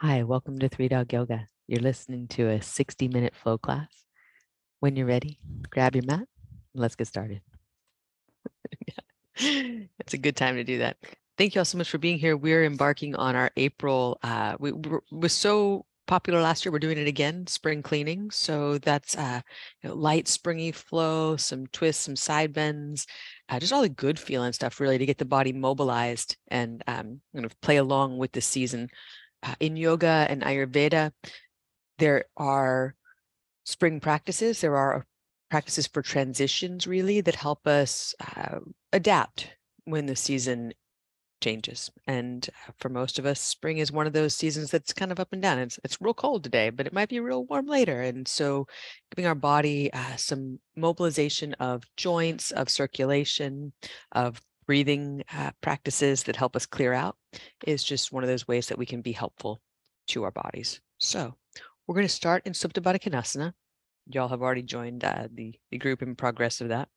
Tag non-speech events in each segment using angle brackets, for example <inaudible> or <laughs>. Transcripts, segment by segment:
Hi, welcome to Three Dog Yoga. You're listening to a 60 minute flow class. When you're ready, grab your mat. And let's get started. <laughs> it's a good time to do that. Thank you all so much for being here. We're embarking on our April. Uh, we was so popular last year. We're doing it again, spring cleaning. So that's uh, you know, light, springy flow, some twists, some side bends, uh, just all the good feeling stuff, really, to get the body mobilized and um, kind of play along with the season. Uh, in yoga and Ayurveda, there are spring practices. There are practices for transitions, really, that help us uh, adapt when the season changes. And uh, for most of us, spring is one of those seasons that's kind of up and down. It's it's real cold today, but it might be real warm later. And so, giving our body uh, some mobilization of joints, of circulation, of breathing uh, practices that help us clear out is just one of those ways that we can be helpful to our bodies. So, we're going to start in Supta Konasana. Y'all have already joined uh, the the group in progress of that.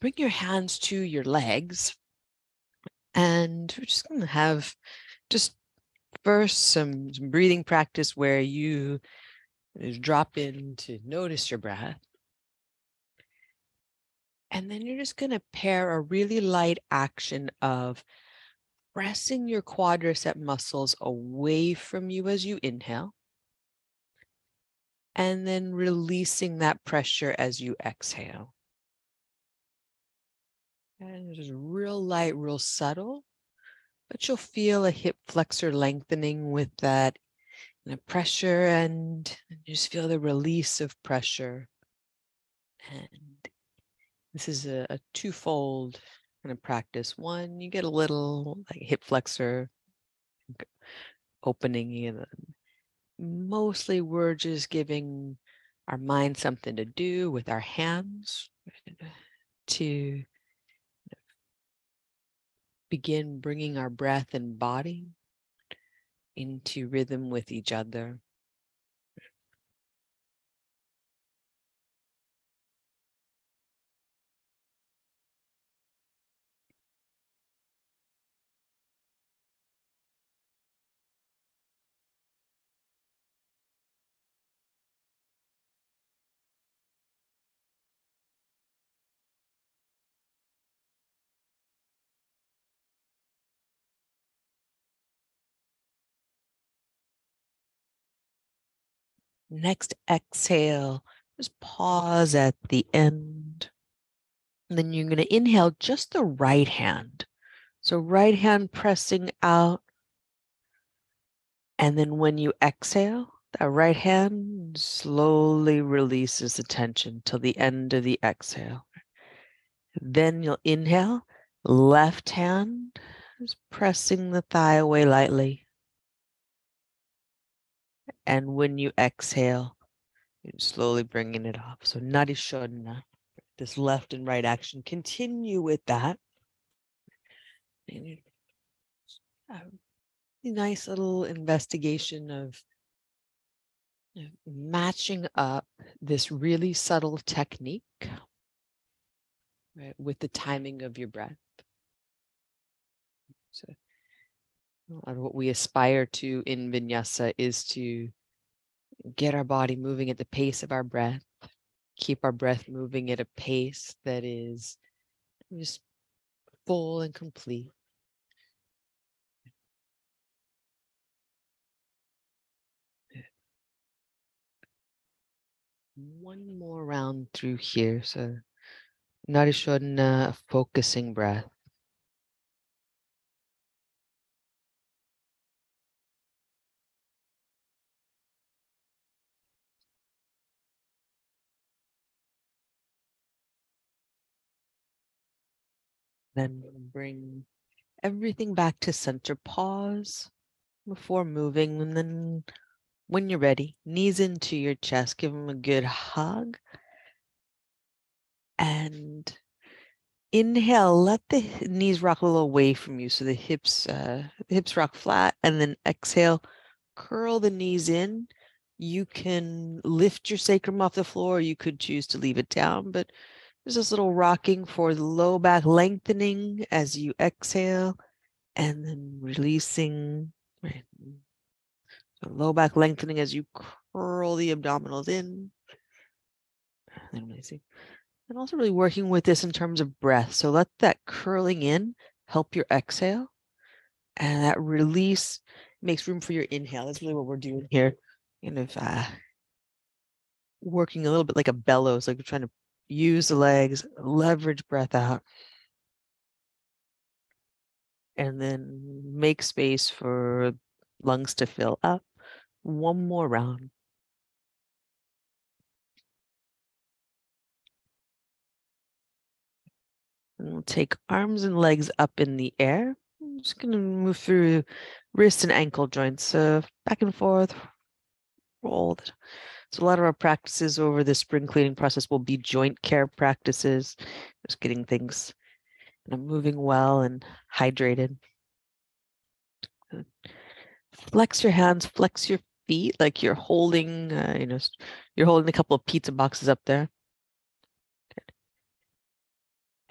Bring your hands to your legs and we're just going to have just first some, some breathing practice where you drop in to notice your breath. And then you're just going to pair a really light action of pressing your quadricep muscles away from you as you inhale. And then releasing that pressure as you exhale. And just real light, real subtle, but you'll feel a hip flexor lengthening with that pressure and just feel the release of pressure. And this is a, a twofold kind of practice. One, you get a little like hip flexor opening and um, mostly we're just giving our mind something to do with our hands to begin bringing our breath and body into rhythm with each other. Next exhale, just pause at the end. And then you're going to inhale just the right hand. So, right hand pressing out. And then when you exhale, that right hand slowly releases the tension till the end of the exhale. Then you'll inhale, left hand is pressing the thigh away lightly. And when you exhale, you're slowly bringing it off. So Nadi Shodhana, this left and right action. Continue with that. A nice little investigation of matching up this really subtle technique right, with the timing of your breath. So what we aspire to in vinyasa is to get our body moving at the pace of our breath, keep our breath moving at a pace that is just full and complete. One more round through here. So, Nadi Shodhana, uh, focusing breath. Then bring everything back to center. Pause before moving. And then when you're ready, knees into your chest, give them a good hug. And inhale, let the knees rock a little away from you so the hips uh, the hips rock flat. And then exhale, curl the knees in. You can lift your sacrum off the floor. You could choose to leave it down, but there's this little rocking for the low back lengthening as you exhale and then releasing, So low back lengthening as you curl the abdominals in. And amazing. And also really working with this in terms of breath. So let that curling in help your exhale. And that release makes room for your inhale. That's really what we're doing here. Kind of uh, working a little bit like a bellows, like you're trying to use the legs, leverage breath out. And then make space for lungs to fill up. One more round. And we'll take arms and legs up in the air. I'm just going to move through wrist and ankle joints. So back and forth, roll. So a lot of our practices over the spring cleaning process will be joint care practices, just getting things you know, moving well and hydrated. Flex your hands, flex your feet like you're holding, uh, you know, you're holding a couple of pizza boxes up there.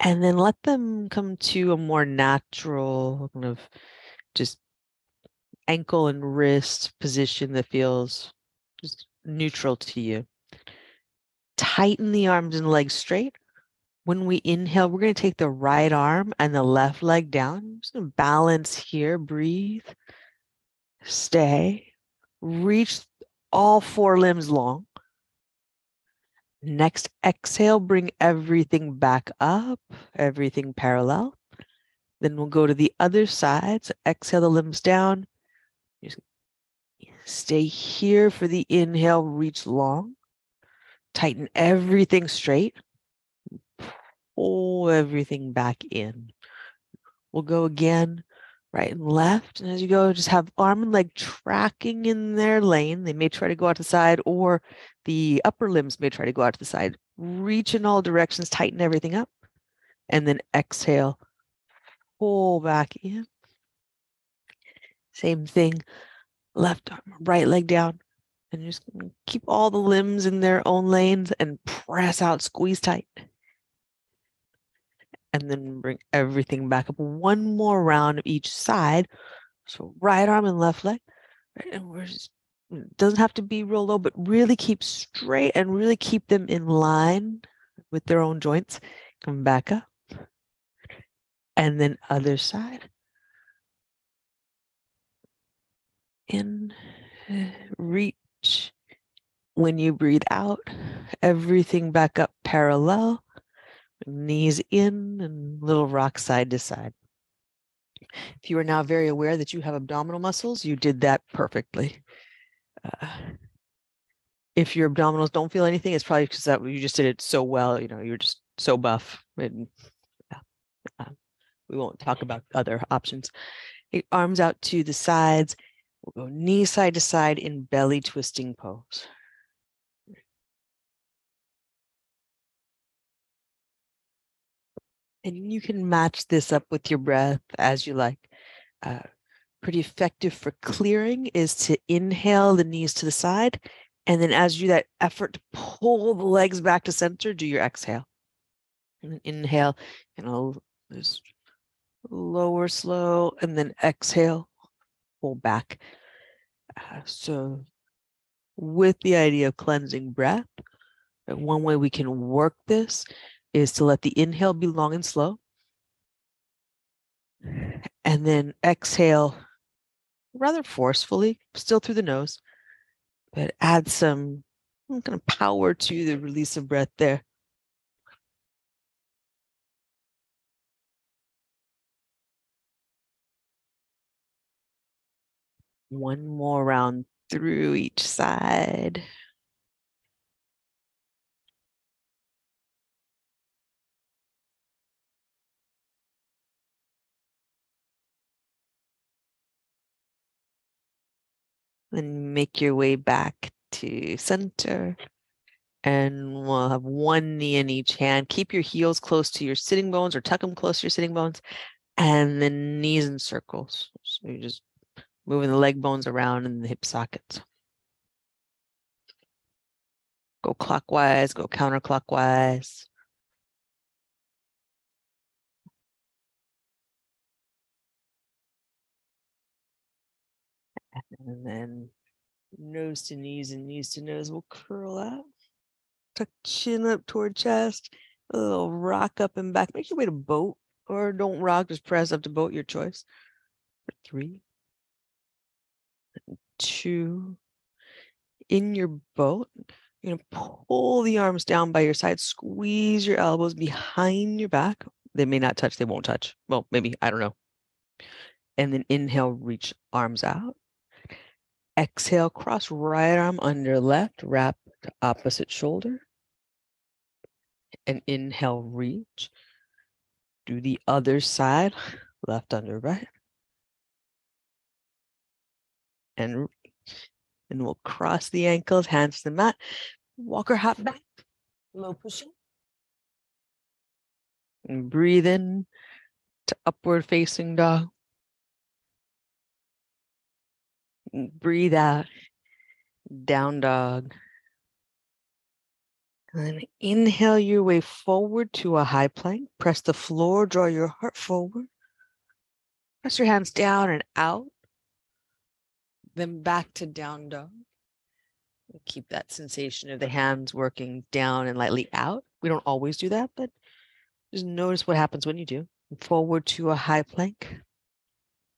And then let them come to a more natural kind of just ankle and wrist position that feels just neutral to you. Tighten the arms and legs straight. When we inhale, we're going to take the right arm and the left leg down. Just going to balance here. Breathe. Stay. Reach all four limbs long. Next exhale, bring everything back up, everything parallel. Then we'll go to the other side. So exhale the limbs down. Stay here for the inhale, reach long. Tighten everything straight. Pull everything back in. We'll go again, right and left. And as you go, just have arm and leg tracking in their lane. They may try to go out to the side or the upper limbs may try to go out to the side. Reach in all directions, tighten everything up. And then exhale, pull back in. Same thing, left arm, right leg down. And just keep all the limbs in their own lanes and press out, squeeze tight. And then bring everything back up. One more round of each side. So right arm and left leg. Right, and we're just mm, doesn't have to be real low, but really keep straight and really keep them in line with their own joints. Come back up. And then other side. In, reach. When you breathe out, everything back up parallel. Knees in and little rock side to side. If you are now very aware that you have abdominal muscles, you did that perfectly uh, if your abdominals don't feel anything, it's probably because that you just did it so well. You know, you're just so buff. And yeah, uh, we won't talk about other options. arms out to the sides. We'll go knee side to side in belly twisting pose. And you can match this up with your breath as you like. Uh, pretty effective for clearing is to inhale the knees to the side. And then as you do that effort to pull the legs back to center, do your exhale. And then inhale, and I'll just lower slow, and then exhale, pull back. Uh, so with the idea of cleansing breath, one way we can work this is to let the inhale be long and slow. And then exhale rather forcefully, still through the nose, but add some kind of power to the release of breath there. One more round through each side. Then make your way back to center. And we'll have one knee in each hand. Keep your heels close to your sitting bones or tuck them close to your sitting bones. And then knees in circles. So you're just moving the leg bones around in the hip sockets. Go clockwise, go counterclockwise. And then Nose to knees and knees to nose will curl up. Tuck chin up toward chest. A little rock up and back. Make your way to boat or don't rock, just press up to boat, your choice. For three, two, in your boat, you're gonna pull the arms down by your side, squeeze your elbows behind your back. They may not touch, they won't touch. Well, maybe, I don't know. And then inhale, reach arms out. Exhale, cross right arm under left, wrap to opposite shoulder. And inhale, reach. Do the other side, <sighs> left under right. And, and we'll cross the ankles, hands to the mat. Walker hop back, low pushing. And breathe in to upward facing dog. breathe out, down dog. And then inhale your way forward to a high plank. Press the floor, draw your heart forward. Press your hands down and out. Then back to down dog. Keep that sensation of the hands working down and lightly out. We don't always do that, but just notice what happens when you do. Forward to a high plank.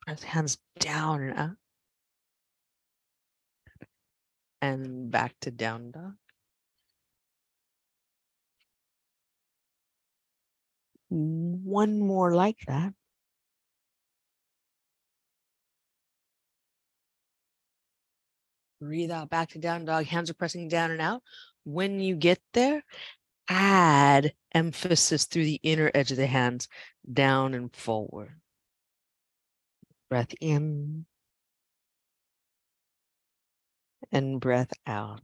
Press hands down and out. And back to down dog. One more like that. Breathe out back to down dog. Hands are pressing down and out. When you get there, add emphasis through the inner edge of the hands, down and forward. Breath in and breath out.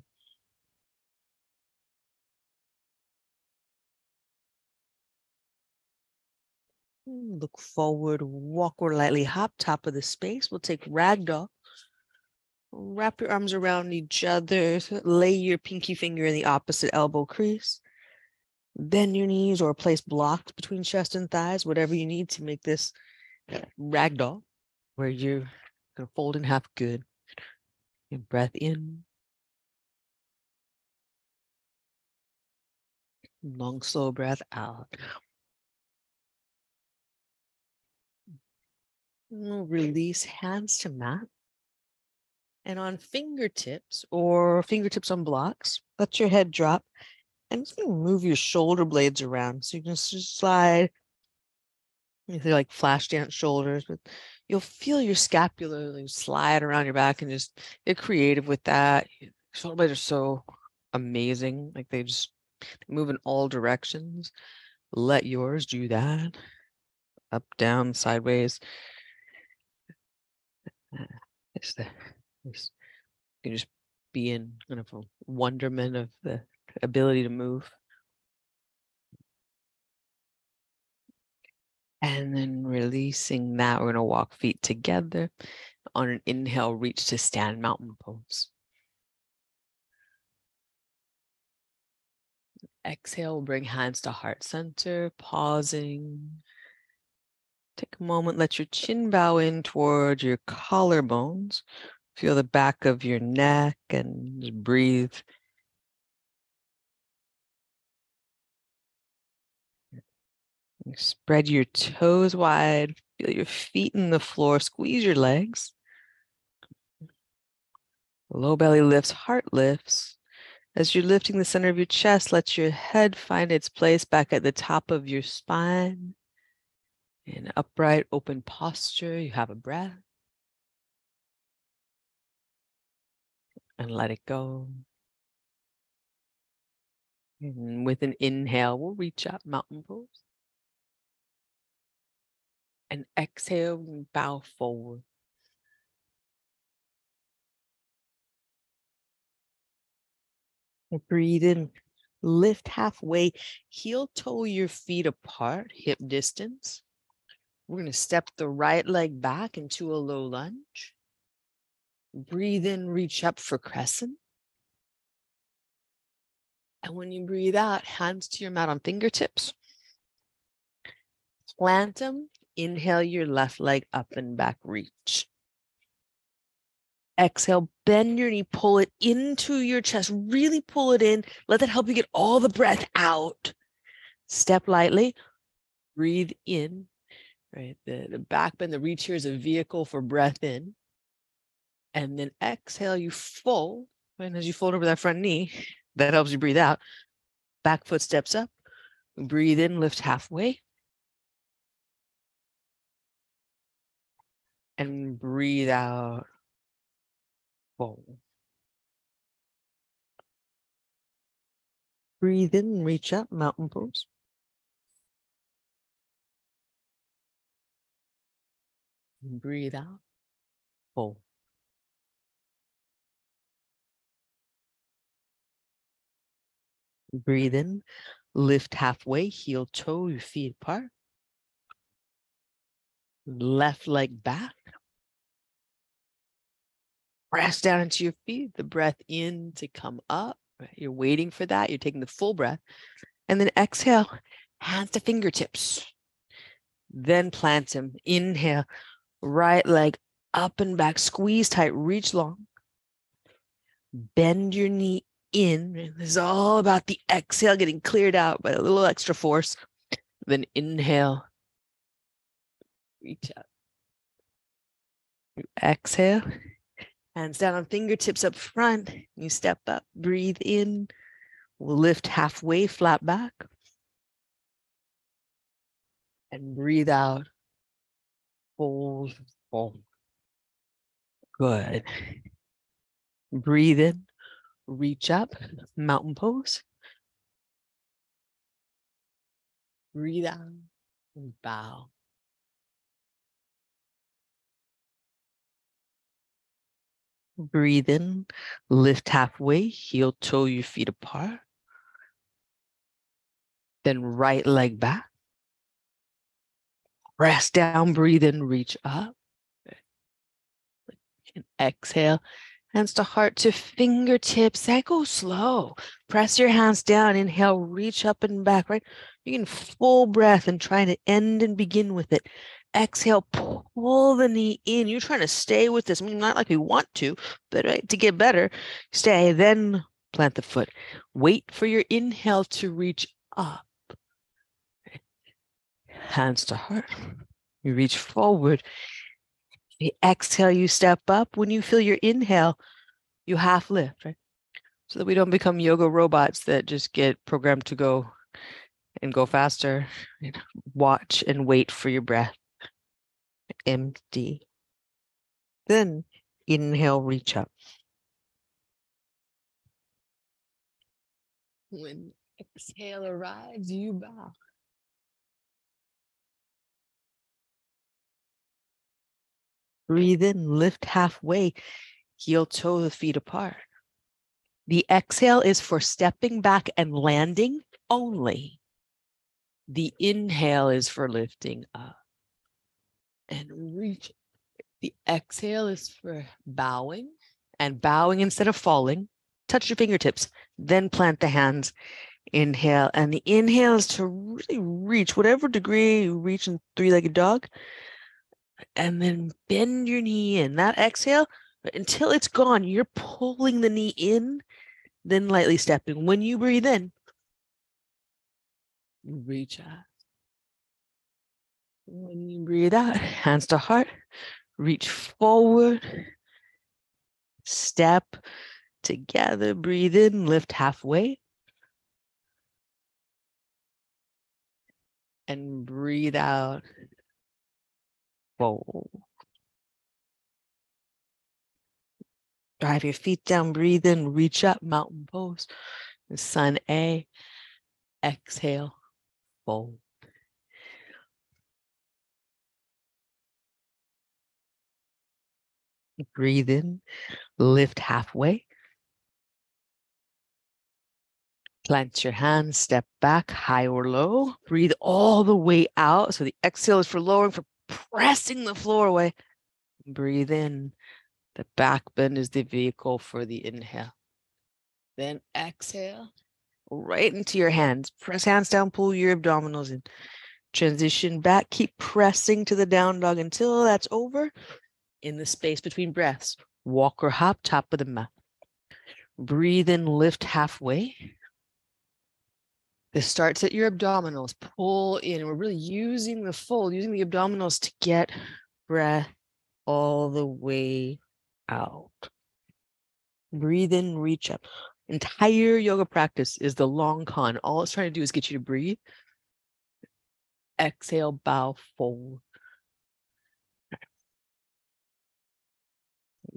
Look forward, walk or lightly hop, top of the space. We'll take ragdoll. Wrap your arms around each other. Lay your pinky finger in the opposite elbow crease. Bend your knees or place blocks between chest and thighs, whatever you need to make this ragdoll, where you're gonna fold in half good. And breath in. Long, slow breath out. Release hands to mat. And on fingertips or fingertips on blocks, let your head drop and just move your shoulder blades around. So you can just slide, they're like flash dance shoulders, but you'll feel your scapula slide around your back and just get creative with that. Shoulder blades are so amazing. Like they just move in all directions. Let yours do that. Up, down, sideways. Uh, it's the it's, you can just be in kind of a wonderment of the ability to move. And then releasing that, we're going to walk feet together. On an inhale, reach to stand mountain pose. Exhale, bring hands to heart center, pausing. Take a moment, let your chin bow in toward your collarbones. Feel the back of your neck and breathe. Spread your toes wide, feel your feet in the floor, squeeze your legs. Low belly lifts, heart lifts. As you're lifting the center of your chest, let your head find its place back at the top of your spine. In upright, open posture, you have a breath. And let it go. And with an inhale, we'll reach up mountain pose. And exhale, we bow forward. Breathe in, lift halfway, heel toe your feet apart, hip distance. We're going to step the right leg back into a low lunge. Breathe in, reach up for crescent. And when you breathe out, hands to your mat on fingertips. Plant them. Inhale your left leg up and back, reach. Exhale, bend your knee, pull it into your chest, really pull it in. Let that help you get all the breath out. Step lightly, breathe in, right? The, the back bend, the reach here is a vehicle for breath in. And then exhale, you fold. And as you fold over that front knee, that helps you breathe out. Back foot steps up. Breathe in, lift halfway. And breathe out. Fold. Breathe in, reach up, mountain pose. Breathe out. Fold. Breathe in, lift halfway, heel toe, feet apart. Left leg back. Press down into your feet, the breath in to come up. You're waiting for that. You're taking the full breath. And then exhale, hands to fingertips. Then plant them. Inhale, right leg up and back, squeeze tight, reach long. Bend your knee in. This is all about the exhale getting cleared out by a little extra force. Then inhale, reach up. You exhale, hands down on fingertips up front. You step up, breathe in. We'll lift halfway, flat back. And breathe out. Fold, fold. Good. Breathe in reach up, mountain pose. Breathe out and bow. Breathe in, lift halfway, heel toe your feet apart. Then right leg back. Press down, breathe in, reach up. And exhale, hands to heart to fingertips. That goes slow. Press your hands down. Inhale, reach up and back, right? You can full breath and trying to end and begin with it. Exhale, pull the knee in. You're trying to stay with this. I mean, not like we want to, but right, to get better, stay. Then plant the foot. Wait for your inhale to reach up. Hands to heart. You reach forward the exhale, you step up. When you feel your inhale, you half lift, right? So that we don't become yoga robots that just get programmed to go and go faster. Watch and wait for your breath. Empty. Then inhale, reach up. When exhale arrives, you bow. Breathe in, lift halfway, heel toe the feet apart. The exhale is for stepping back and landing only. The inhale is for lifting up and reach. The exhale is for bowing and bowing instead of falling. Touch your fingertips, then plant the hands. Inhale, and the inhale is to really reach whatever degree you reach in three legged dog and then bend your knee in. That exhale until it's gone. You're pulling the knee in, then lightly stepping. When you breathe in, reach out. When you breathe out, <laughs> hands to heart, reach forward, step together, breathe in, lift halfway. And breathe out Whoa. Drive your feet down, breathe in, reach up, mountain pose. Sun A, exhale, fold. Breathe in, lift halfway. Plant your hands, step back, high or low. Breathe all the way out. So the exhale is for lowering, for pressing the floor away. Breathe in. The back bend is the vehicle for the inhale. Then exhale right into your hands. Press hands down, pull your abdominals in. Transition back. Keep pressing to the down dog until that's over in the space between breaths. Walk or hop, top of the mat. Breathe in, lift halfway. This starts at your abdominals. Pull in. We're really using the fold, using the abdominals to get breath all the way out. Breathe in, reach up. Entire yoga practice is the long con. All it's trying to do is get you to breathe. Exhale, bow forward.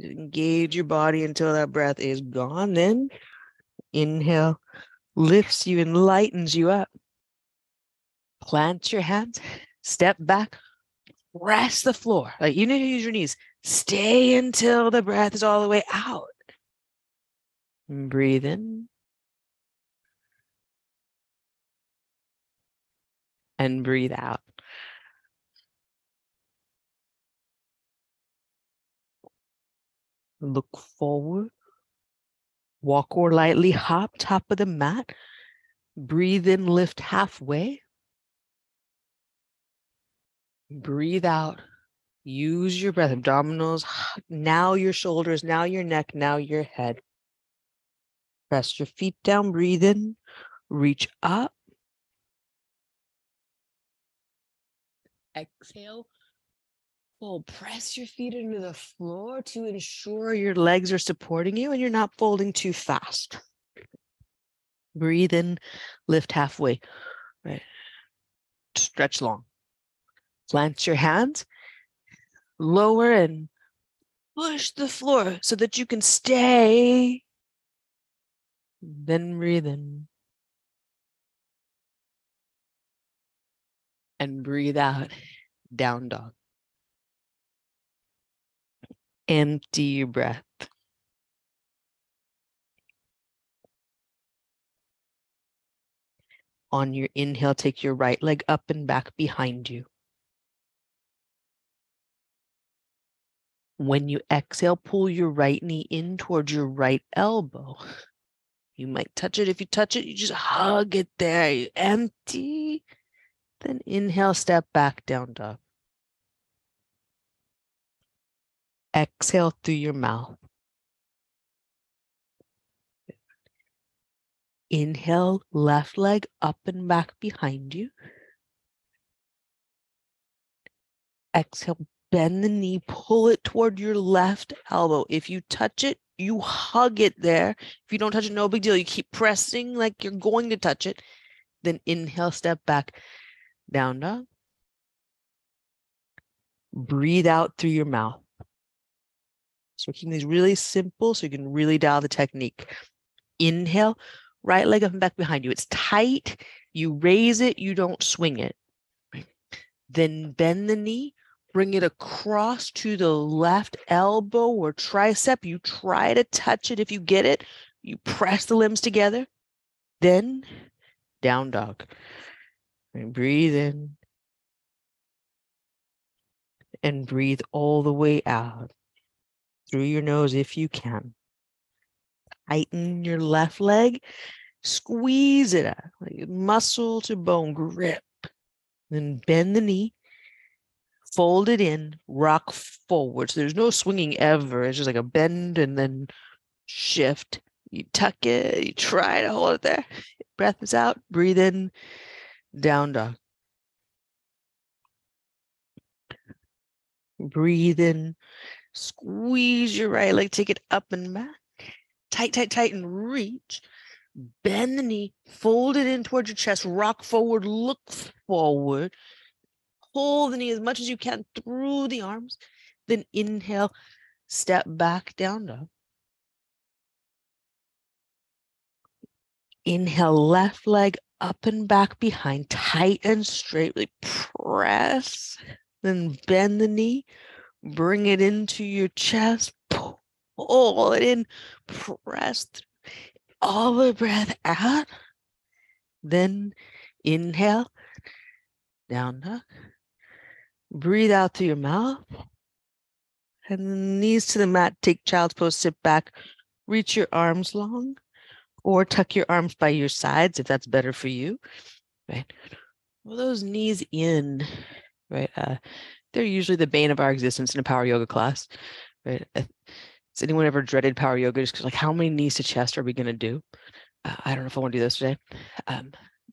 Engage your body until that breath is gone. Then inhale, lifts you and lightens you up. Plant your hands, step back, rest the floor. Like you need to use your knees. Stay until the breath is all the way out. And breathe in. And breathe out. Look forward. Walk or lightly hop top of the mat. Breathe in, lift halfway. Breathe out. Use your breath, abdominals, now your shoulders, now your neck, now your head. Press your feet down, breathe in, reach up. Exhale, Fold. Press your feet into the floor to ensure your legs are supporting you and you're not folding too fast. Breathe in, lift halfway. Right. Stretch long. Plant your hands, lower and push the floor so that you can stay. Then breathe in. And breathe out, down dog. Empty your breath. On your inhale, take your right leg up and back behind you. When you exhale, pull your right knee in towards your right elbow. You might touch it. If you touch it, you just hug it there. You empty. Then inhale, step back, down dog. Exhale through your mouth. Inhale, left leg up and back behind you. Exhale, bend the knee, pull it toward your left elbow. If you touch it, you hug it there. If you don't touch it, no big deal. You keep pressing like you're going to touch it. Then inhale, step back, down dog. Breathe out through your mouth. So we're keeping these really simple so you can really dial the technique. Inhale, right leg up and back behind you. It's tight. You raise it, you don't swing it. Then bend the knee, bring it across to the left elbow or tricep. You try to touch it if you get it. You press the limbs together. Then down dog. And breathe in and breathe all the way out through your nose if you can. Tighten your left leg, squeeze it out, like muscle to bone grip. Then bend the knee, fold it in, rock forward. So there's no swinging ever. It's just like a bend and then shift. You tuck it, you try to hold it there. Breath is out, breathe in, down dog. Breathe in, Squeeze your right leg, take it up and back. Tight, tight, tight, and reach. Bend the knee, fold it in towards your chest, rock forward, look forward. Pull the knee as much as you can through the arms. Then inhale, step back down dog. Inhale, left leg up and back behind, tight and straight. Really press. Then bend the knee, Bring it into your chest. Pull it in. Press all the breath out. Then inhale. Down dog. Breathe out through your mouth. And knees to the mat. Take child's pose. Sit back. Reach your arms long. Or tuck your arms by your sides if that's better for you. Right. Well, those knees in. Right. Uh, they're usually the bane of our existence in a power yoga class. Right? Has anyone ever dreaded power yoga just like how many knees to chest are we going to do? Uh, I don't know if I want to do this today. Um,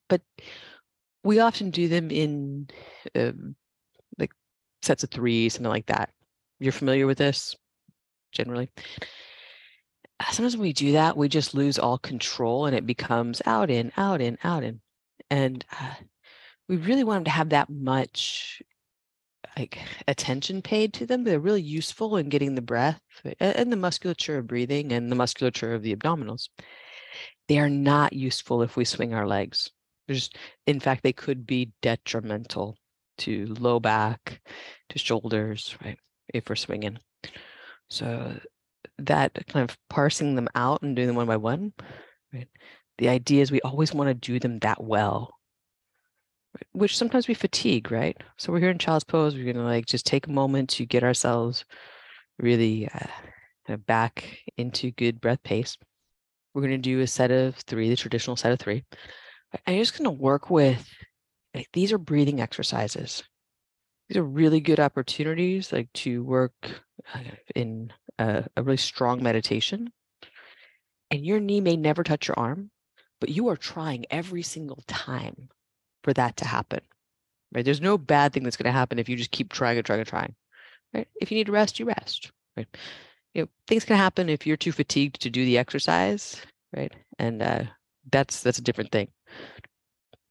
but we often do them in um, like sets of three, something like that. You're familiar with this generally. Uh, sometimes when we do that, we just lose all control and it becomes out in, out in, out in. And uh, we really want them to have that much like attention paid to them. They're really useful in getting the breath and the musculature of breathing and the musculature of the abdominals. They are not useful if we swing our legs. There's, in fact, they could be detrimental to low back, to shoulders, right? If we're swinging. So that kind of parsing them out and doing them one by one, right? The idea is we always want to do them that well, which sometimes we fatigue, right? So we're here in child's pose. We're gonna like just take a moment to get ourselves really uh, back into good breath pace. We're gonna do a set of three, the traditional set of three. I'm just gonna work with like these are breathing exercises. These are really good opportunities, like to work uh, in a, a really strong meditation. And your knee may never touch your arm, but you are trying every single time for that to happen. Right? There's no bad thing that's going to happen if you just keep trying and trying and trying. Right? If you need to rest, you rest. Right? You know, things can happen if you're too fatigued to do the exercise, right? And uh, that's that's a different thing.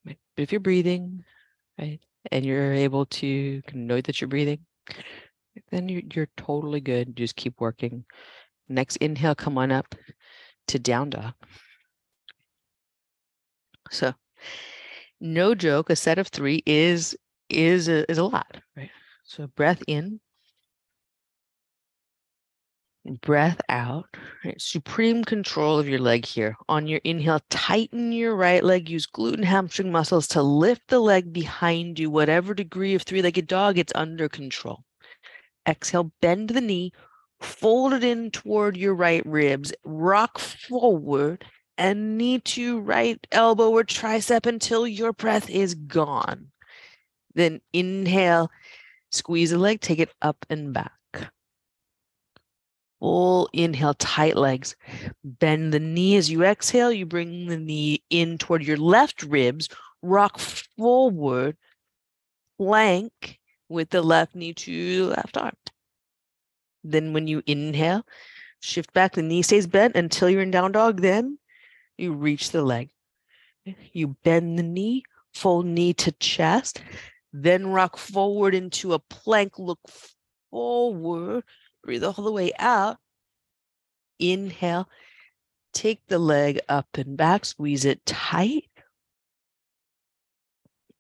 Right? But if you're breathing, right, and you're able to know that you're breathing, then you're, you're totally good. Just keep working. Next inhale, come on up to down dog. So no joke, a set of three is is a, is a lot, right? So breath in, breath out. Right? Supreme control of your leg here. On your inhale, tighten your right leg. Use glute and hamstring muscles to lift the leg behind you. Whatever degree of three-legged dog, it's under control. Exhale, bend the knee, fold it in toward your right ribs, rock forward and knee to right elbow or tricep until your breath is gone. Then inhale, squeeze the leg, take it up and back. Full inhale, tight legs. Bend the knee as you exhale. You bring the knee in toward your left ribs. Rock forward, plank with the left knee to the left arm. Then when you inhale, shift back. The knee stays bent until you're in down dog. Then you reach the leg. You bend the knee, fold knee to chest, then rock forward into a plank. Look forward, breathe all the way out. Inhale, take the leg up and back, squeeze it tight.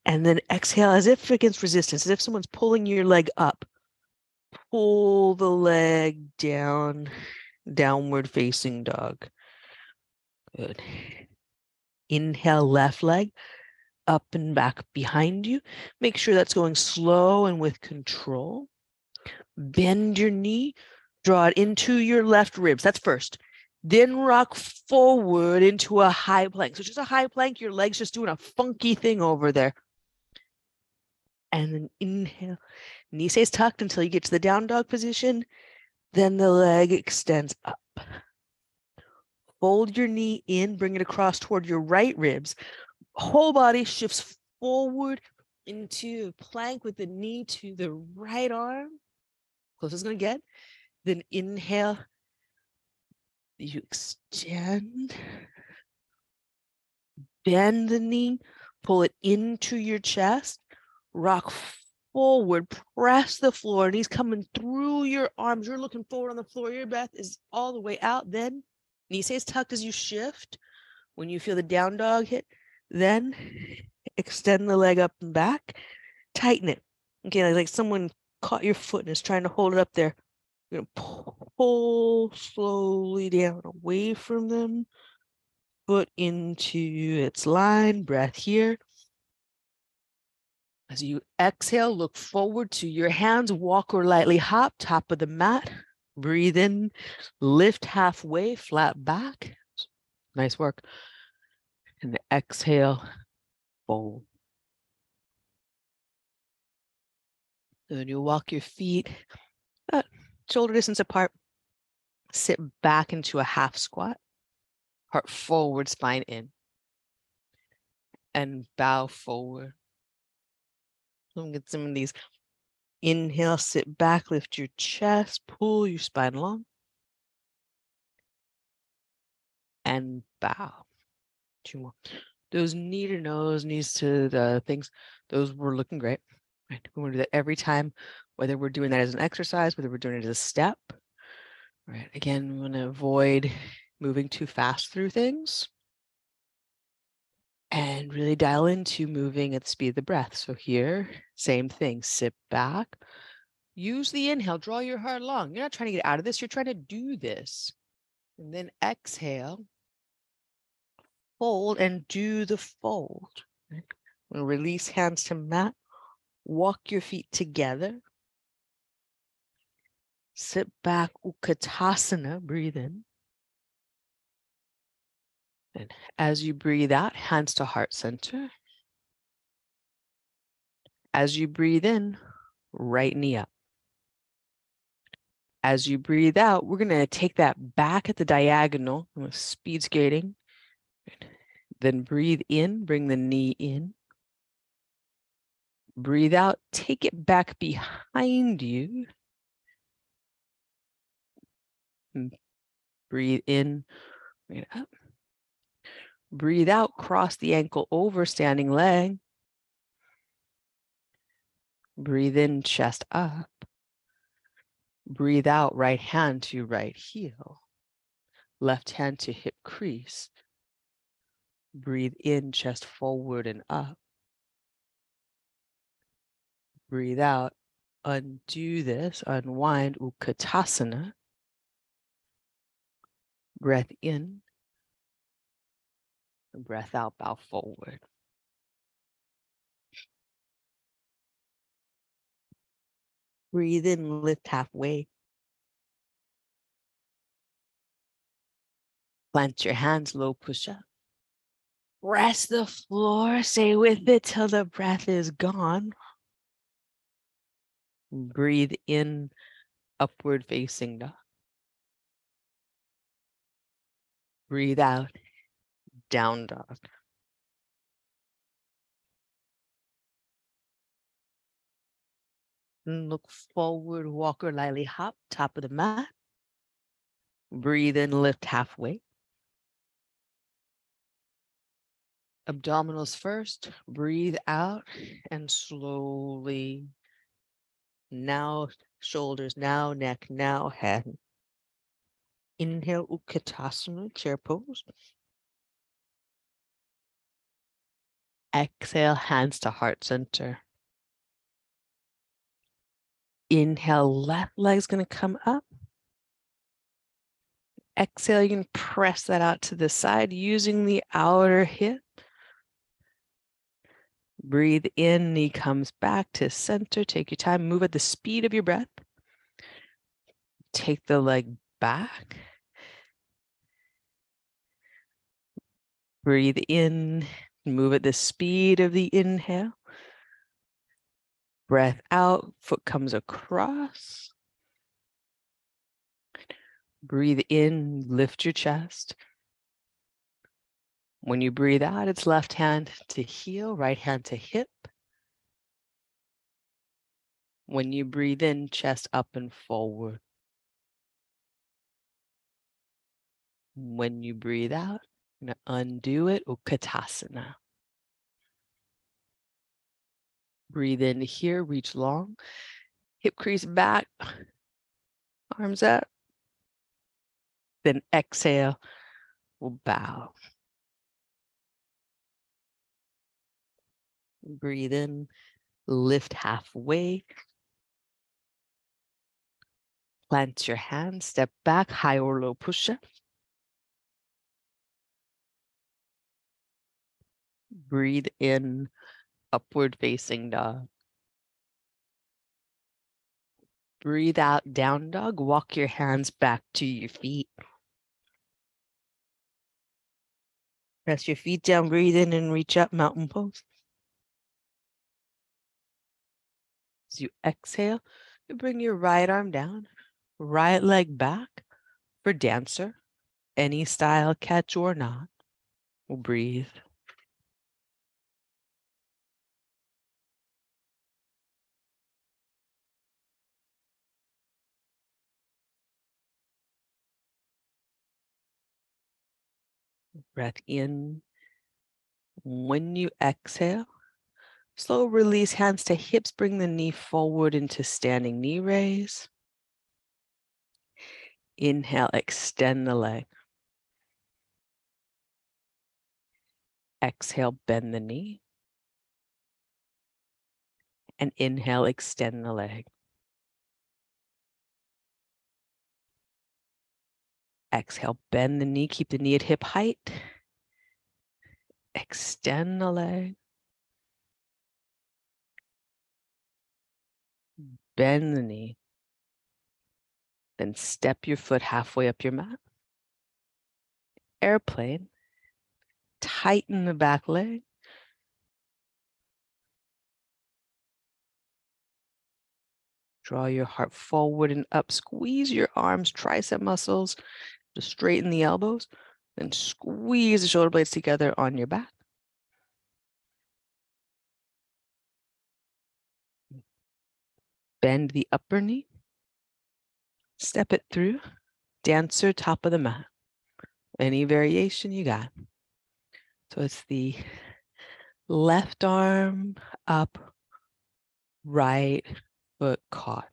And then exhale as if against resistance, as if someone's pulling your leg up. Pull the leg down, downward facing dog. Good. Inhale, left leg up and back behind you. Make sure that's going slow and with control. Bend your knee, draw it into your left ribs. That's first. Then rock forward into a high plank. So just a high plank, your leg's just doing a funky thing over there. And then inhale, knee stays tucked until you get to the down dog position. Then the leg extends up. Fold your knee in, bring it across toward your right ribs. Whole body shifts forward into plank with the knee to the right arm. Close as going to get. Then inhale. You extend. Bend the knee. Pull it into your chest. Rock forward. Press the floor. Knees coming through your arms. You're looking forward on the floor. Your breath is all the way out. Then Knee stays tucked as you shift. When you feel the down dog hit, then extend the leg up and back, tighten it. Okay, like, like someone caught your foot and is trying to hold it up there. You're gonna pull, pull slowly down away from them. Foot into its line, breath here. As you exhale, look forward to your hands, walk or lightly hop, top of the mat. Breathe in, lift halfway, flat back. Nice work. And exhale, fold. then you walk your feet uh, shoulder distance apart. Sit back into a half squat, heart forward, spine in. And bow forward. Let me get some of these. Inhale, sit back, lift your chest, pull your spine long. And bow. Two more. Those knee to nose, knees to the things, those were looking great. Right. We want to do that every time, whether we're doing that as an exercise, whether we're doing it as a step. Right. Again, we want to avoid moving too fast through things and really dial into moving at the speed of the breath. So here, same thing, sit back, use the inhale, draw your heart long. You're not trying to get out of this, you're trying to do this. And then exhale, fold and do the fold. Release hands to mat, walk your feet together. Sit back, Utkatasana, breathe in. And as you breathe out, hands to heart center. As you breathe in, right knee up. As you breathe out, we're going to take that back at the diagonal, speed skating. Then breathe in, bring the knee in. Breathe out, take it back behind you. Breathe in, bring it up. Breathe out, cross the ankle over, standing leg. Breathe in, chest up. Breathe out, right hand to right heel. Left hand to hip crease. Breathe in, chest forward and up. Breathe out, undo this, unwind, Utkatasana. Breath in, breath out, bow forward. Breathe in, lift halfway. Plant your hands, low push up. Rest the floor, stay with it till the breath is gone. Breathe in, upward facing dog. Breathe out, down dog. Mm, look forward, walker, lightly hop, top of the mat. Breathe in, lift halfway. Abdominals first, breathe out and slowly. Now shoulders, now neck, now head. Inhale, Utkatasana, chair pose. Exhale, hands to heart center. Inhale, left leg's going to come up. Exhale, you can press that out to the side using the outer hip. Breathe in, knee comes back to center. Take your time, move at the speed of your breath. Take the leg back. Breathe in, Move at the speed of the inhale. Breath out, foot comes across. Breathe in, lift your chest. When you breathe out, it's left hand to heel, right hand to hip. When you breathe in, chest up and forward. When you breathe out, going to undo it, Utkatasana. Breathe in here, reach long, hip crease back, arms up. Then exhale, we'll bow. Breathe in, lift halfway. Plant your hands, step back, high or low push up. Breathe in, upward facing dog. Breathe out, down dog. Walk your hands back to your feet. Press your feet down, breathe in and reach up, mountain pose. As you exhale, you bring your right arm down, right leg back, For dancer, any style, catch or not, will breathe. Breath in. When you exhale, slow release hands to hips, bring the knee forward into standing knee raise. Inhale, extend the leg. Exhale, bend the knee. And inhale, extend the leg. Exhale, bend the knee, keep the knee at hip height. Extend the leg. Bend the knee. Then step your foot halfway up your mat. Airplane. Tighten the back leg. Draw your heart forward and up. Squeeze your arms, tricep muscles to straighten the elbows. Then squeeze the shoulder blades together on your back. Bend the upper knee. Step it through. Dancer top of the mat. Any variation you got. So it's the left arm up, right foot caught.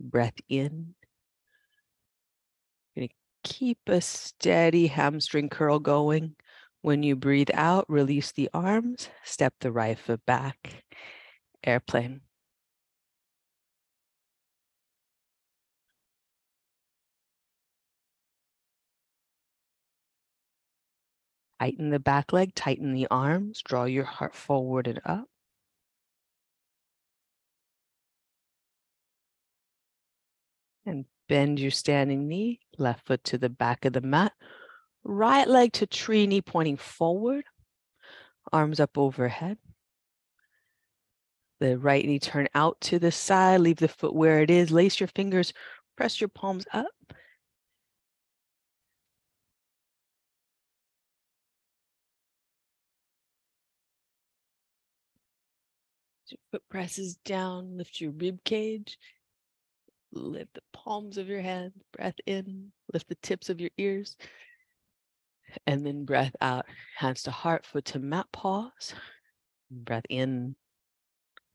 Breath in. Gonna keep a steady hamstring curl going. When you breathe out, release the arms, step the right foot back, airplane. Tighten the back leg, tighten the arms, draw your heart forward and up. And bend your standing knee, left foot to the back of the mat, right leg to tree knee pointing forward, arms up overhead. The right knee turn out to the side, leave the foot where it is, lace your fingers, press your palms up. Foot presses down, lift your rib cage, lift the palms of your hands, breath in, lift the tips of your ears, and then breath out, hands to heart, foot to mat, pause. Breath in,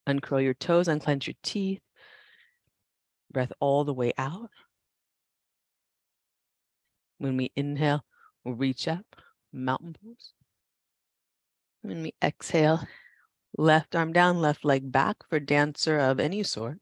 uncurl your toes, unclench your teeth. Breath all the way out. When we inhale, we'll reach up, mountain pose. When we exhale, Left arm down, left leg back for dancer of any sort.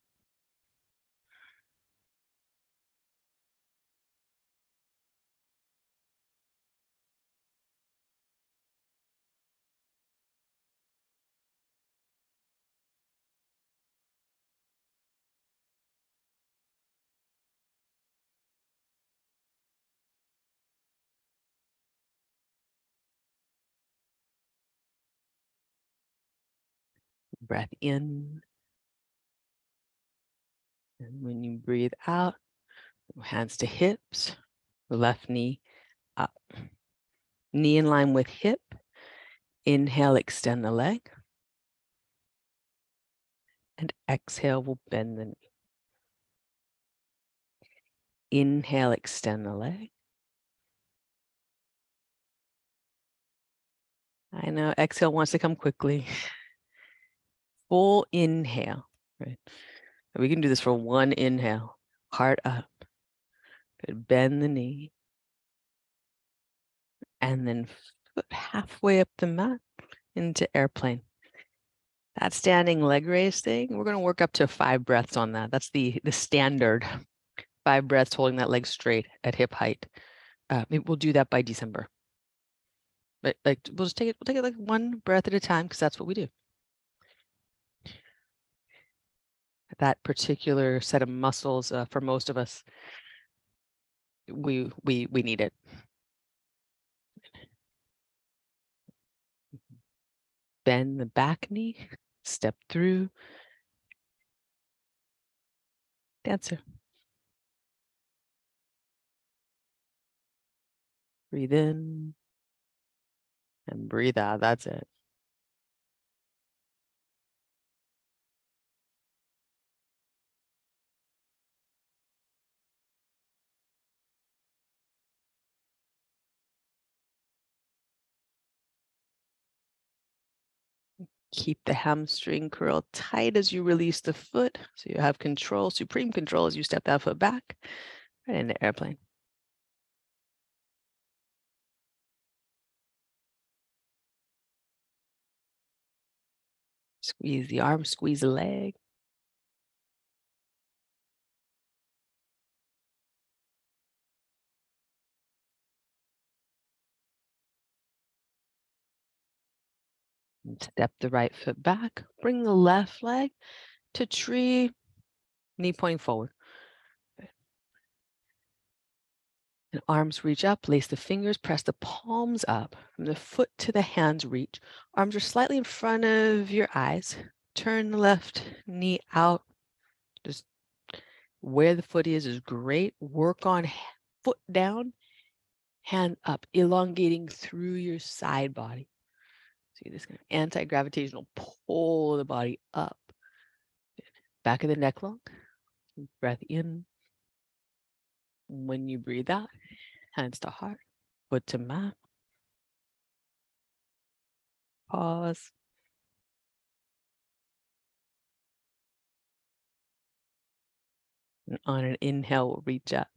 Breath in. And when you breathe out, hands to hips, left knee up. Knee in line with hip. Inhale, extend the leg. And exhale, we'll bend the knee. Inhale, extend the leg. I know exhale wants to come quickly. <laughs> full inhale, right? we can do this for one inhale, heart up. Good. Bend the knee. And then foot halfway up the mat into airplane. That standing leg raise thing, we're going to work up to five breaths on that. That's the the standard. Five breaths holding that leg straight at hip height. Uh, we'll do that by December. But like we'll just take it, we'll take it like one breath at a time because that's what we do. That particular set of muscles uh, for most of us we we we need it Bend the back knee, step through. Dancer. Breathe in and breathe out. That's it. Keep the hamstring curl tight as you release the foot. So you have control, supreme control as you step that foot back right into airplane. Squeeze the arm, squeeze the leg. Step the right foot back. Bring the left leg to tree, knee pointing forward. And arms reach up, lace the fingers, press the palms up from the foot to the hands reach. Arms are slightly in front of your eyes. Turn the left knee out. Just where the foot is is great. Work on foot down, hand up, elongating through your side body. See this kind of anti-gravitational pull the body up. Back of the neck long. Breath in. When you breathe out, hands to heart, foot to mat. Pause. And on an inhale, reach up.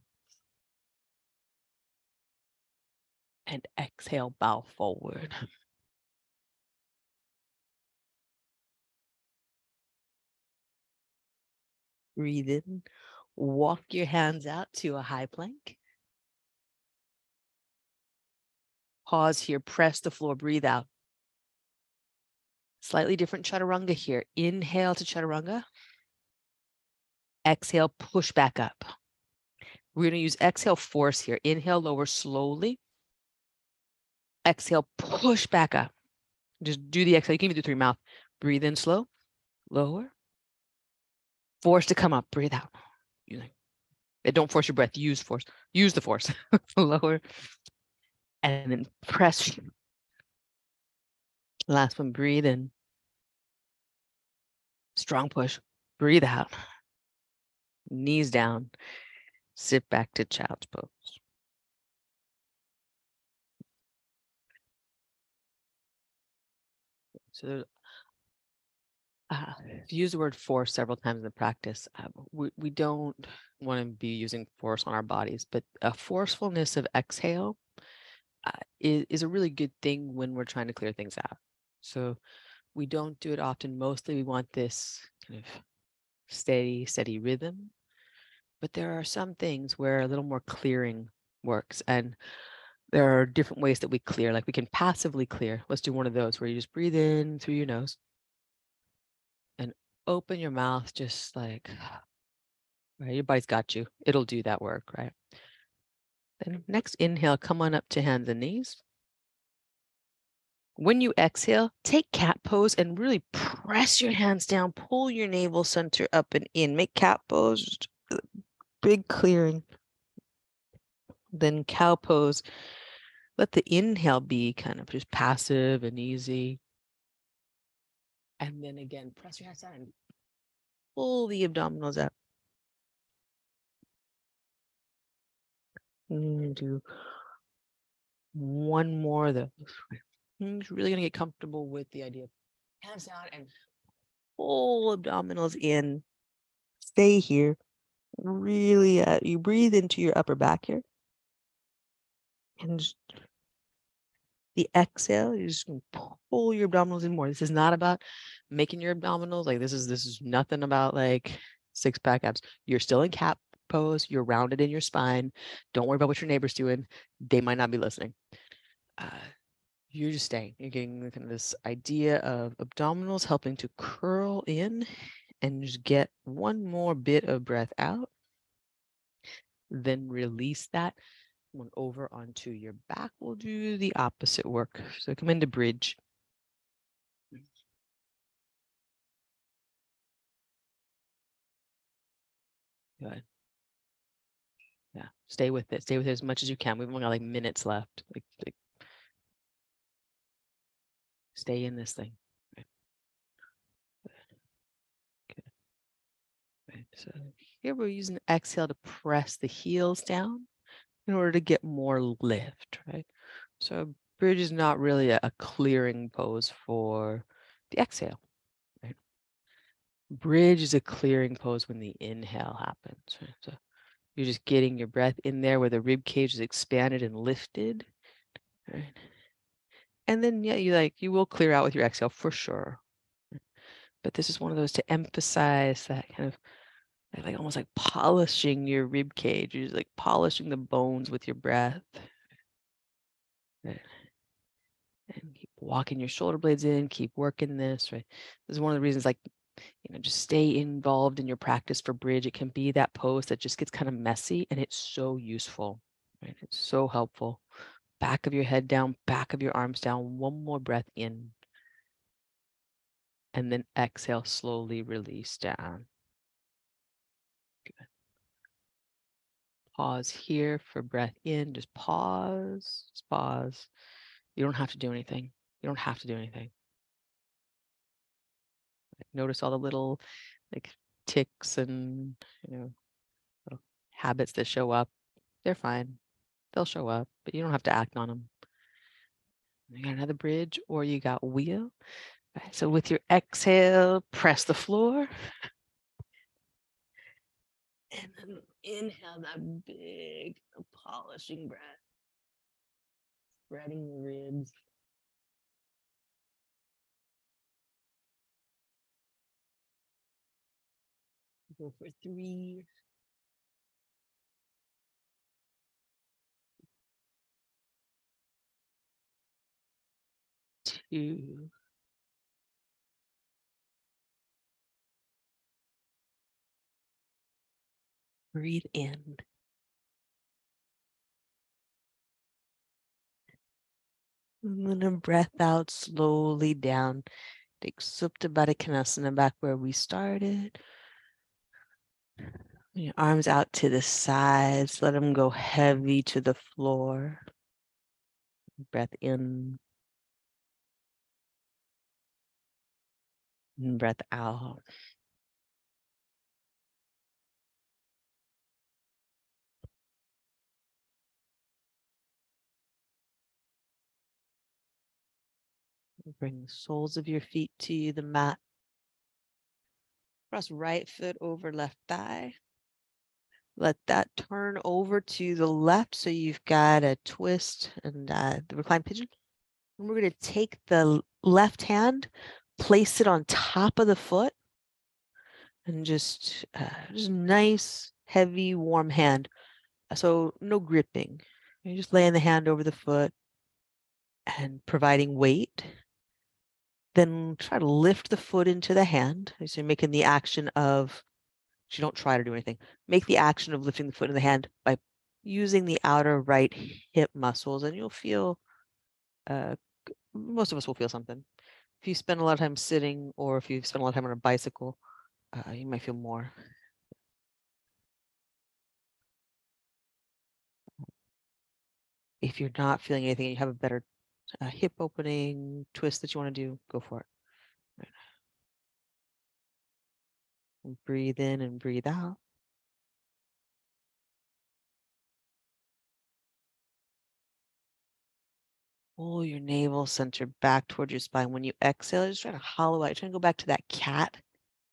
And exhale, bow forward. <laughs> Breathe in. Walk your hands out to a high plank. Pause here, press the floor, breathe out. Slightly different chaturanga here. Inhale to chaturanga. Exhale, push back up. We're going to use exhale force here. Inhale, lower slowly. Exhale, push back up. Just do the exhale. You can even do three mouth. Breathe in slow, lower, force to come up, breathe out. You know, eh, don't force your breath, use force, use the force. <laughs> Lower. And then press. Last one, breathe in. Strong push. Breathe out. Knees down. Sit back to child's pose. So there's uh, use the word force several times in the practice. Uh, we, we don't want to be using force on our bodies, but a forcefulness of exhale uh, is, is a really good thing when we're trying to clear things out. So we don't do it often. Mostly we want this kind of steady, steady rhythm. But there are some things where a little more clearing works. And there are different ways that we clear. Like we can passively clear. Let's do one of those where you just breathe in through your nose open your mouth just like <sighs> right your body's got you it'll do that work right? Then next inhale come on up to hands and knees. When you exhale take cat pose and really press your hands down pull your navel center up and in make cat pose uh, big clearing. Then cow pose. Let the inhale be kind of just passive and easy and then again, press your hands down and pull the abdominals up. Do one more of those. <laughs> I'm really going to get comfortable with the idea of hands down and pull abdominals in. Stay here. Really, uh, you breathe into your upper back here. And the exhale, you just pull your abdominals in more. This is not about making your abdominals like this is this is nothing about like six pack abs. You're still in cat pose. You're rounded in your spine. Don't worry about what your neighbor's doing. They might not be listening. Uh, you're just staying. You're getting kind of this idea of abdominals helping to curl in and just get one more bit of breath out. Then release that one over onto your back. We'll do the opposite work. So come into bridge. Good. Yeah. Stay with it. Stay with it as much as you can. We've only got like minutes left. Like, like stay in this thing. Okay. Good. Good. So here we're using exhale to press the heels down in order to get more lift, right? So bridge is not really a, a clearing pose for the exhale, right? Bridge is a clearing pose when the inhale happens, right? So you're just getting your breath in there where the rib cage is expanded and lifted, right? And then yeah, you like you will clear out with your exhale for sure. But this is one of those to emphasize that kind of like almost like polishing your rib cage. You're just like polishing the bones with your breath. Right. And keep walking your shoulder blades in, keep working this, right? This is one of the reasons like you know, just stay involved in your practice for bridge. It can be that pose that just gets kind of messy and it's so useful, right? It's so helpful. Back of your head down, back of your arms down, one more breath in. And then exhale, slowly release down. Pause here for breath in. Just pause, just pause. You don't have to do anything. You don't have to do anything. Notice all the little like ticks and you know habits that show up. They're fine. They'll show up, but you don't have to act on them. You got another bridge or you got wheel. Right, so with your exhale, press the floor. And then inhale that big polishing breath. Spreading the ribs. Go for three. Two. Breathe in. And then a breath out slowly down. Take Supta Baddha Konasana back where we started. Your arms out to the sides. Let them go heavy to the floor. Breath in. And breath out. Bring the soles of your feet to the mat. Cross right foot over left thigh. Let that turn over to the left. So you've got a twist and uh, the reclined pigeon. And we're going to take the left hand, place it on top of the foot, and just, uh, just nice, heavy, warm hand. So no gripping. You're just laying the hand over the foot and providing weight. Then try to lift the foot into the hand. So you're making the action of, you don't try to do anything. Make the action of lifting the foot in the hand by using the outer right hip muscles, and you'll feel, uh, most of us will feel something. If you spend a lot of time sitting or if you spend a lot of time on a bicycle, uh, you might feel more. If you're not feeling anything you have a better uh, hip opening twist that you want to do, go for it. Breathe in and breathe out. Pull your navel center back towards your spine. When you exhale, just try to hollow out. You're trying to go back to that cat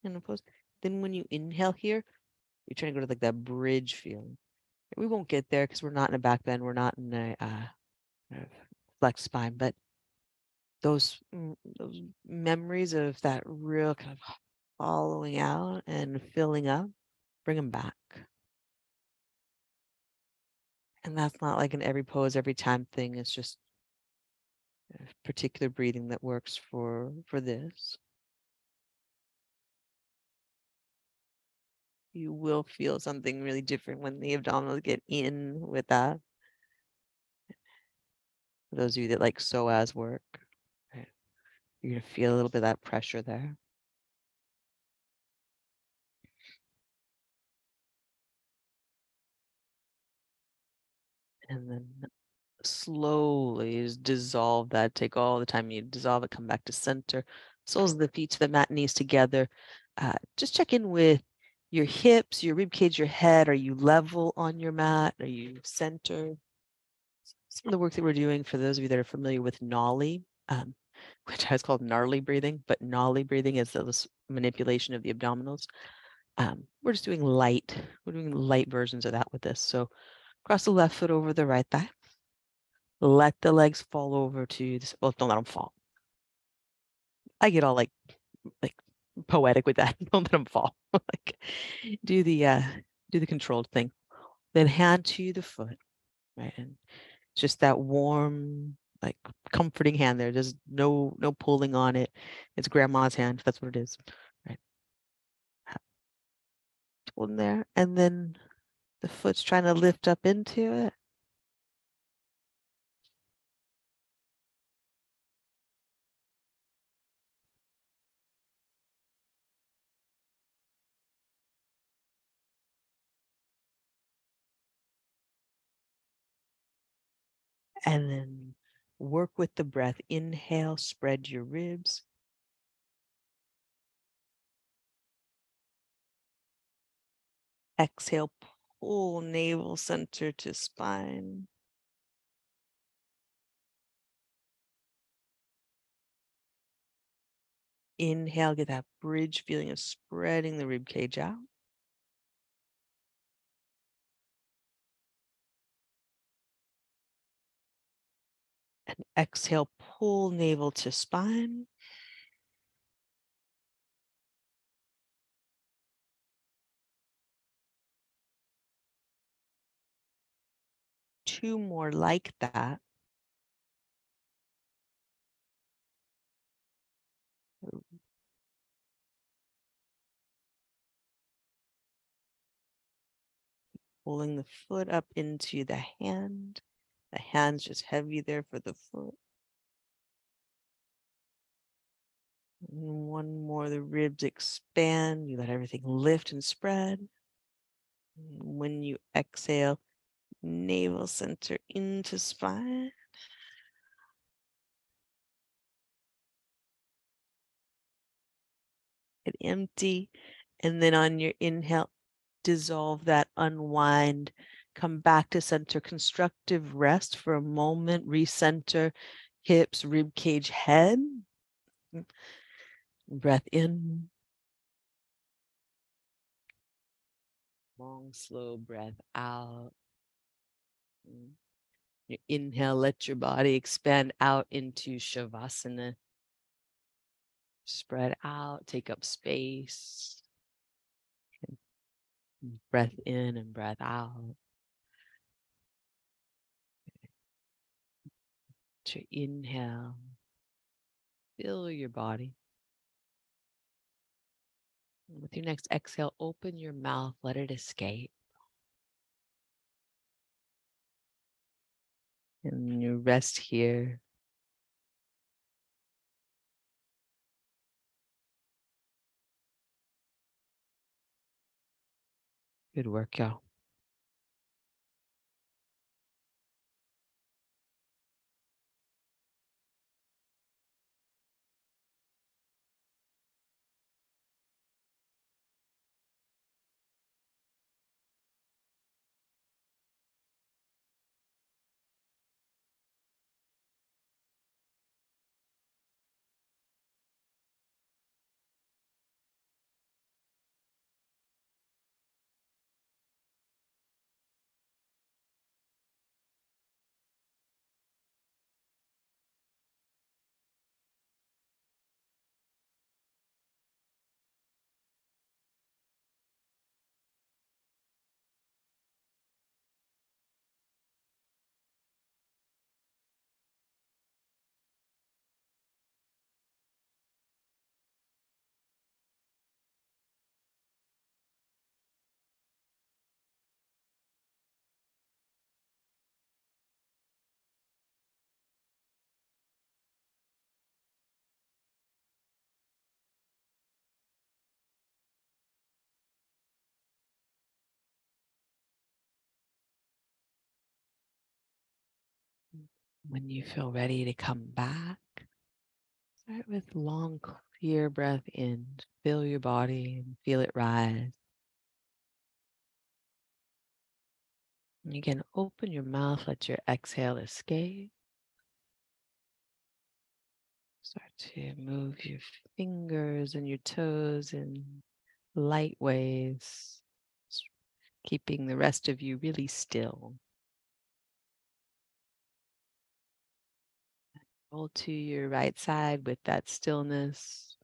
in pose. Then when you inhale here, you're trying to go to like that bridge feeling. We won't get there because we're not in a back bend. We're not in a uh, flex spine, but those those memories of that real kind of hollowing out and filling up, bring them back. And that's not like an every pose, every time thing. It's just particular breathing that works for for this. You will feel something really different when the abdominals get in with that. For those of you that like psoas work, right? you're going to feel a little bit of that pressure there. And then slowly dissolve that. Take all the time you dissolve it, come back to center. Soles of the feet to the mat, knees together. Uh, just check in with your hips, your rib cage, your head. Are you level on your mat? Are you centered? Some of the work that we're doing for those of you that are familiar with Nauli, um, <laughs> which is called gnarly breathing, but Nauli breathing is the manipulation of the abdominals. Um, we're just doing light, we're doing light versions of that with this. So cross the left foot over the right thigh. Let the legs fall over to this. Well, don't let them fall. I get all like, like poetic with that. <laughs> don't let them fall. <laughs> like, do the uh, do the controlled thing. Then hand to the foot, right, and just that warm, like comforting hand there. There's no no pulling on it. It's grandma's hand. That's what it is, right? Holding there, and then the foot's trying to lift up into it. And then work with the breath. Inhale, spread your ribs. Exhale, pull navel center to spine. Inhale, get that bridge feeling of spreading the rib cage out. And exhale, pull navel to spine. Two more like that. Pulling the foot up into the hand. The hand's just heavy there for the foot. And one more, the ribs expand. You let everything lift and spread. When you exhale, navel center into spine. And empty. And then on your inhale, dissolve that, unwind, come back to center, constructive rest for a moment, recenter hips, rib cage, head. Mm. Breath in. Long, slow breath out. Mm. You inhale, let your body expand out into Shavasana. Spread out, take up space. Breath in and breath out. To inhale, fill your body. With your next exhale, open your mouth, let it escape. And you rest here. Good work, y'all. When you feel ready to come back, start with long, clear breath in. Fill your body and feel it rise. And again, open your mouth, let your exhale escape. Start to move your fingers and your toes in light ways, keeping the rest of you really still. Roll to your right side with that stillness.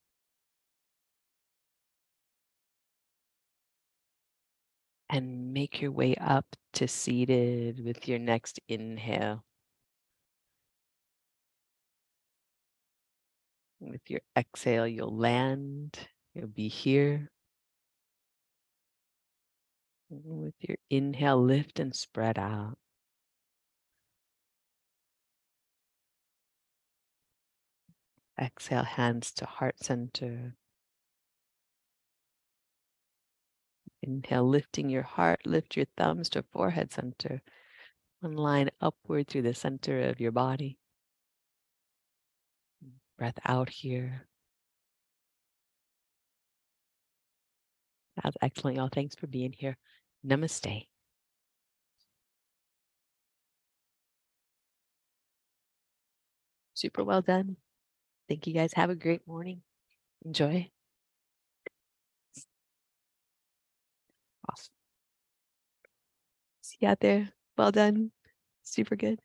And make your way up to seated with your next inhale. With your exhale, you'll land, you'll be here. With your inhale, lift and spread out. Exhale, hands to heart center. Inhale, lifting your heart, lift your thumbs to forehead center. One line upward through the center of your body. Breath out here. That's excellent, y'all. Thanks for being here. Namaste. Super well done. Thank you guys. Have a great morning. Enjoy. Awesome. See you out there. Well done. Super good.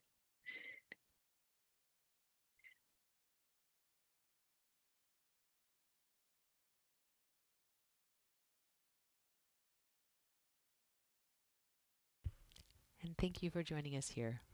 And thank you for joining us here.